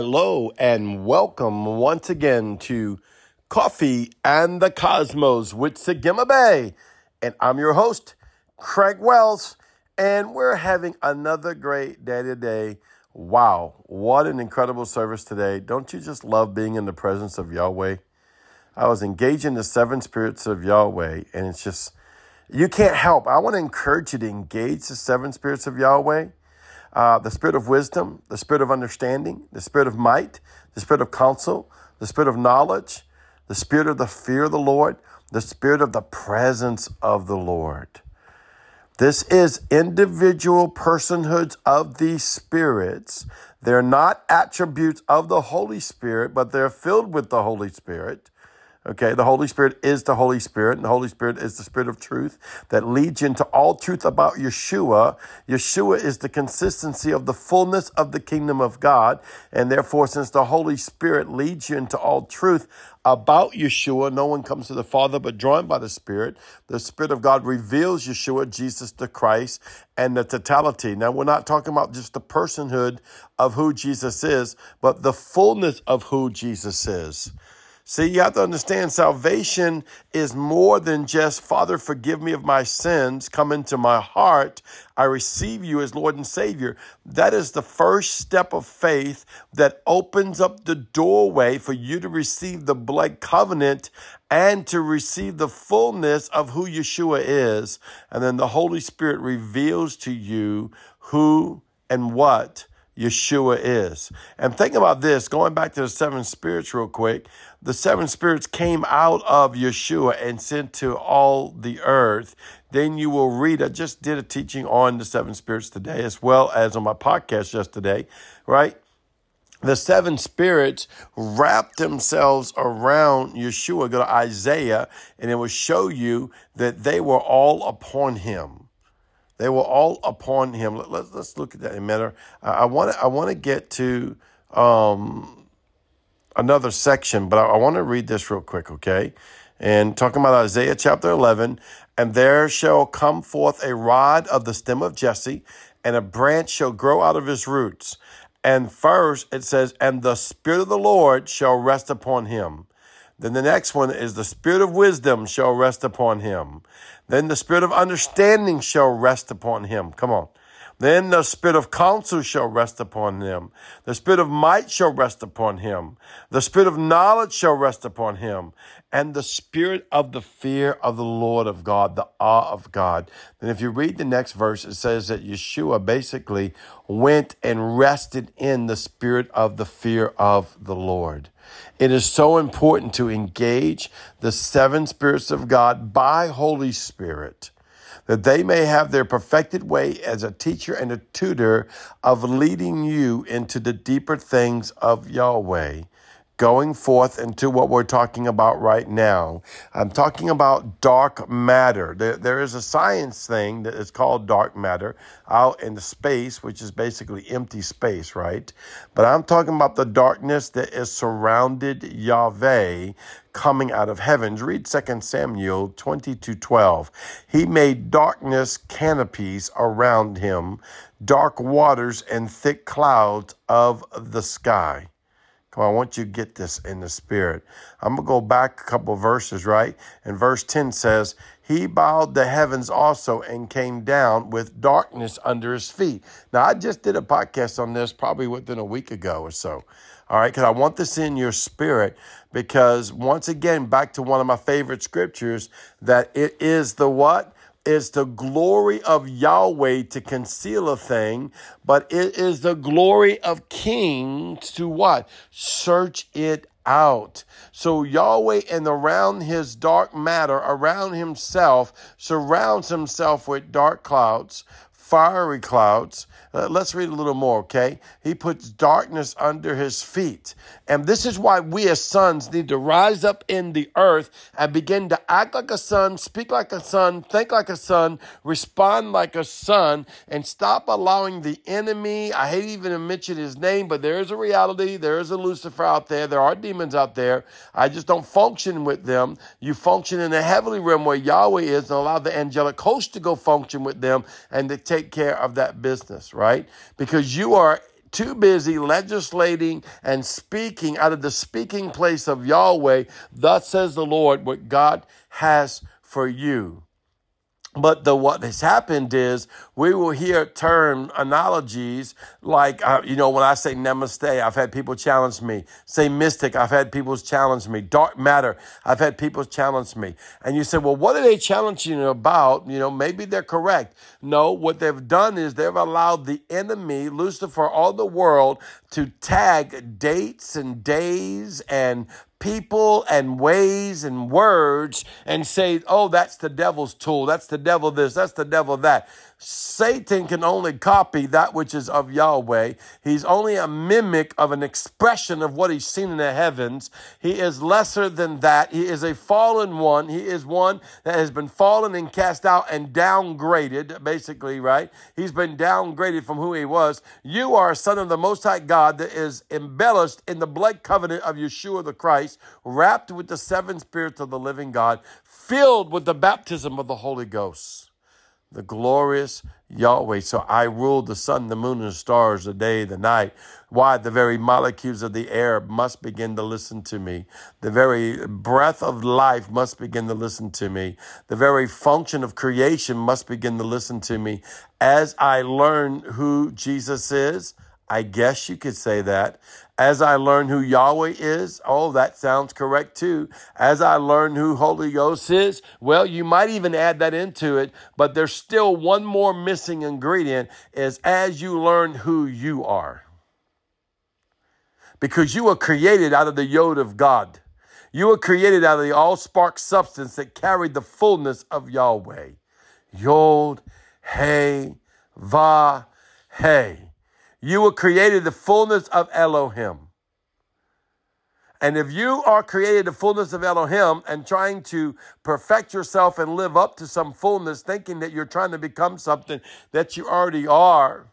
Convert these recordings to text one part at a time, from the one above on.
Hello and welcome once again to Coffee and the Cosmos with Sagima Bay. And I'm your host, Craig Wells, and we're having another great day today. Wow, what an incredible service today. Don't you just love being in the presence of Yahweh? I was engaging the seven spirits of Yahweh, and it's just, you can't help. I want to encourage you to engage the seven spirits of Yahweh uh, the spirit of wisdom, the spirit of understanding, the spirit of might, the spirit of counsel, the spirit of knowledge, the spirit of the fear of the Lord, the spirit of the presence of the Lord. This is individual personhoods of these spirits. They're not attributes of the Holy Spirit, but they're filled with the Holy Spirit. Okay, the Holy Spirit is the Holy Spirit, and the Holy Spirit is the Spirit of truth that leads you into all truth about Yeshua. Yeshua is the consistency of the fullness of the kingdom of God, and therefore, since the Holy Spirit leads you into all truth about Yeshua, no one comes to the Father but drawn by the Spirit. The Spirit of God reveals Yeshua, Jesus the Christ, and the totality. Now, we're not talking about just the personhood of who Jesus is, but the fullness of who Jesus is. See, you have to understand salvation is more than just, Father, forgive me of my sins, come into my heart. I receive you as Lord and Savior. That is the first step of faith that opens up the doorway for you to receive the blood covenant and to receive the fullness of who Yeshua is. And then the Holy Spirit reveals to you who and what Yeshua is. And think about this, going back to the seven spirits real quick. The seven spirits came out of Yeshua and sent to all the earth. Then you will read, I just did a teaching on the seven spirits today, as well as on my podcast yesterday, right? The seven spirits wrapped themselves around Yeshua. Go to Isaiah, and it will show you that they were all upon him. They were all upon him. Let, us let's look at that in a minute. I want to I want to get to um, another section, but I, I want to read this real quick, okay? And talking about Isaiah chapter 11, and there shall come forth a rod of the stem of Jesse, and a branch shall grow out of his roots. And first it says, and the Spirit of the Lord shall rest upon him. Then the next one is the Spirit of wisdom shall rest upon him. Then the spirit of understanding shall rest upon him. Come on. Then the spirit of counsel shall rest upon him. The spirit of might shall rest upon him. The spirit of knowledge shall rest upon him. And the spirit of the fear of the Lord of God, the awe of God. Then if you read the next verse, it says that Yeshua basically went and rested in the spirit of the fear of the Lord. It is so important to engage the seven spirits of God by Holy Spirit that they may have their perfected way as a teacher and a tutor of leading you into the deeper things of Yahweh going forth into what we're talking about right now. I'm talking about dark matter. There, there is a science thing that is called dark matter out in the space, which is basically empty space, right? But I'm talking about the darkness that is surrounded Yahweh coming out of heavens. Read 2 Samuel 22 12. He made darkness canopies around him, dark waters and thick clouds of the sky. Come on, I want you to get this in the spirit. I'm going to go back a couple verses, right? And verse 10 says, He bowed the heavens also and came down with darkness under his feet. Now, I just did a podcast on this probably within a week ago or so. All right, because I want this in your spirit because once again, back to one of my favorite scriptures, that it is the what? Is the glory of Yahweh to conceal a thing, but it is the glory of kings to what? Search it out. So Yahweh and around his dark matter, around himself, surrounds himself with dark clouds, fiery clouds. Uh, let's read a little more, okay? He puts darkness under his feet. And this is why we as sons need to rise up in the earth and begin to act like a son, speak like a son, think like a son, respond like a son, and stop allowing the enemy. I hate even to mention his name, but there is a reality. There is a Lucifer out there. There are demons out there. I just don't function with them. You function in the heavenly realm where Yahweh is and allow the angelic host to go function with them and to take care of that business, right? Because you are too busy legislating and speaking out of the speaking place of Yahweh. Thus says the Lord, what God has for you. But the what has happened is we will hear term analogies like uh, you know when I say namaste, I've had people challenge me. Say mystic, I've had people challenge me. Dark matter, I've had people challenge me. And you say, well, what are they challenging you about? You know, maybe they're correct. No, what they've done is they've allowed the enemy, Lucifer, all the world to tag dates and days and people and ways and words and say, oh, that's the devil's tool. That's the devil this. That's the devil that. Satan can only copy that which is of Yahweh. He's only a mimic of an expression of what he's seen in the heavens. He is lesser than that. He is a fallen one. He is one that has been fallen and cast out and downgraded, basically, right? He's been downgraded from who he was. You are a son of the Most High God that is embellished in the blood covenant of Yeshua the Christ, wrapped with the seven spirits of the living God, filled with the baptism of the Holy Ghost the glorious Yahweh. So I rule the sun, the moon, and the stars, the day, the night. Why? The very molecules of the air must begin to listen to me. The very breath of life must begin to listen to me. The very function of creation must begin to listen to me. As I learn who Jesus is, I guess you could say that. As I learn who Yahweh is, oh, that sounds correct too. As I learn who Holy Ghost is, well, you might even add that into it, but there's still one more missing ingredient is as you learn who you are. Because you were created out of the yod of God. You were created out of the all spark substance that carried the fullness of Yahweh. Yod, Hey, Va, Hey. You were created the fullness of Elohim. And if you are created the fullness of Elohim and trying to perfect yourself and live up to some fullness, thinking that you're trying to become something that you already are,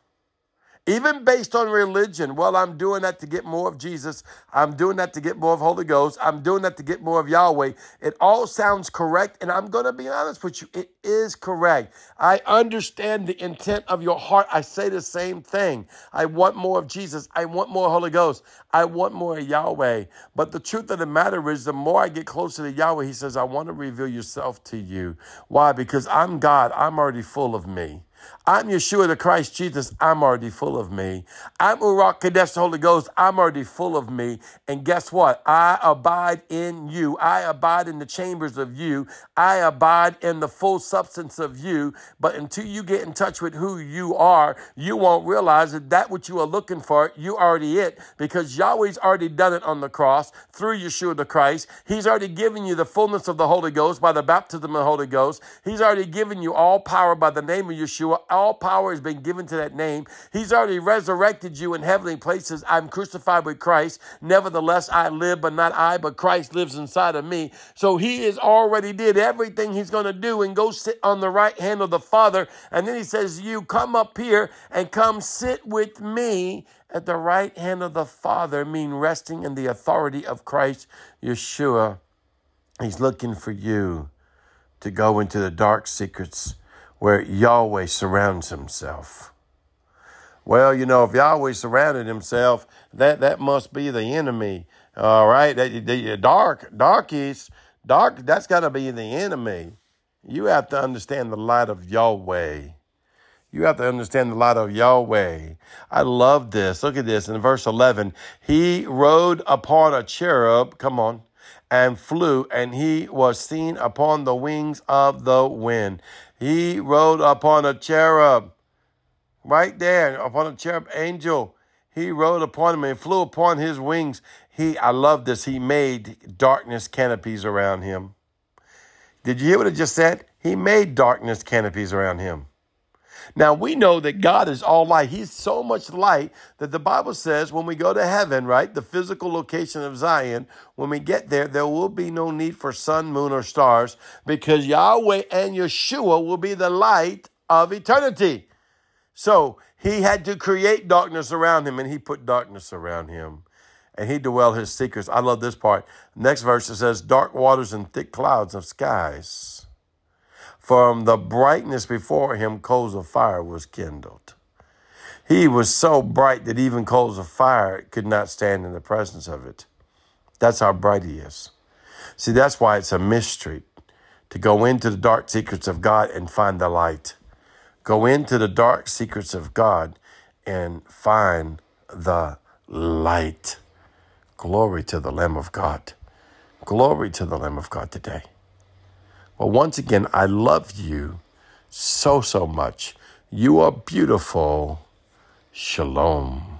even based on religion. Well, I'm doing that to get more of Jesus. I'm doing that to get more of Holy Ghost. I'm doing that to get more of Yahweh. It all sounds correct. And I'm going to be honest with you. It is correct. I understand the intent of your heart. I say the same thing. I want more of Jesus. I want more Holy Ghost. I want more of Yahweh. But the truth of the matter is, the more I get closer to Yahweh, He says, I want to reveal yourself to you. Why? Because I'm God. I'm already full of me. I'm Yeshua the Christ Jesus. I'm already full of me. I'm Urak Kadesh, the Holy Ghost. I'm already full of me. And guess what? I abide in you. I abide in the chambers of you. I abide in the full substance of you. But until you get in touch with who you are, you won't realize that that which you are looking for, you already it because Yahweh's already done it on the cross through Yeshua the Christ. He's already given you the fullness of the Holy Ghost by the baptism of the Holy Ghost. He's already given you all power by the name of Yeshua all power has been given to that name. He's already resurrected you in heavenly places. I'm crucified with Christ. Nevertheless, I live, but not I, but Christ lives inside of me. So he has already did everything he's going to do and go sit on the right hand of the Father. And then he says, you come up here and come sit with me at the right hand of the Father, mean resting in the authority of Christ Yeshua. He's looking for you to go into the dark secrets where Yahweh surrounds himself. Well, you know, if Yahweh surrounded himself, that, that must be the enemy. All right. That, the, dark, darkies, dark, that's got to be the enemy. You have to understand the light of Yahweh. You have to understand the light of Yahweh. I love this. Look at this in verse 11. He rode upon a cherub, come on, and flew, and he was seen upon the wings of the wind. He rode upon a cherub, right there, upon a cherub angel. He rode upon him and flew upon his wings. He, I love this. He made darkness canopies around him. Did you hear what it just said? He made darkness canopies around him. Now we know that God is all light. He's so much light that the Bible says when we go to heaven, right, the physical location of Zion, when we get there, there will be no need for sun, moon, or stars because Yahweh and Yeshua will be the light of eternity. So he had to create darkness around him and he put darkness around him and he dwelled his secrets. I love this part. Next verse it says, dark waters and thick clouds of skies. From the brightness before him, coals of fire was kindled. He was so bright that even coals of fire could not stand in the presence of it. That's how bright he is. See, that's why it's a mystery to go into the dark secrets of God and find the light. Go into the dark secrets of God and find the light. Glory to the Lamb of God. Glory to the Lamb of God today. Well, once again, I love you so, so much. You are beautiful. Shalom.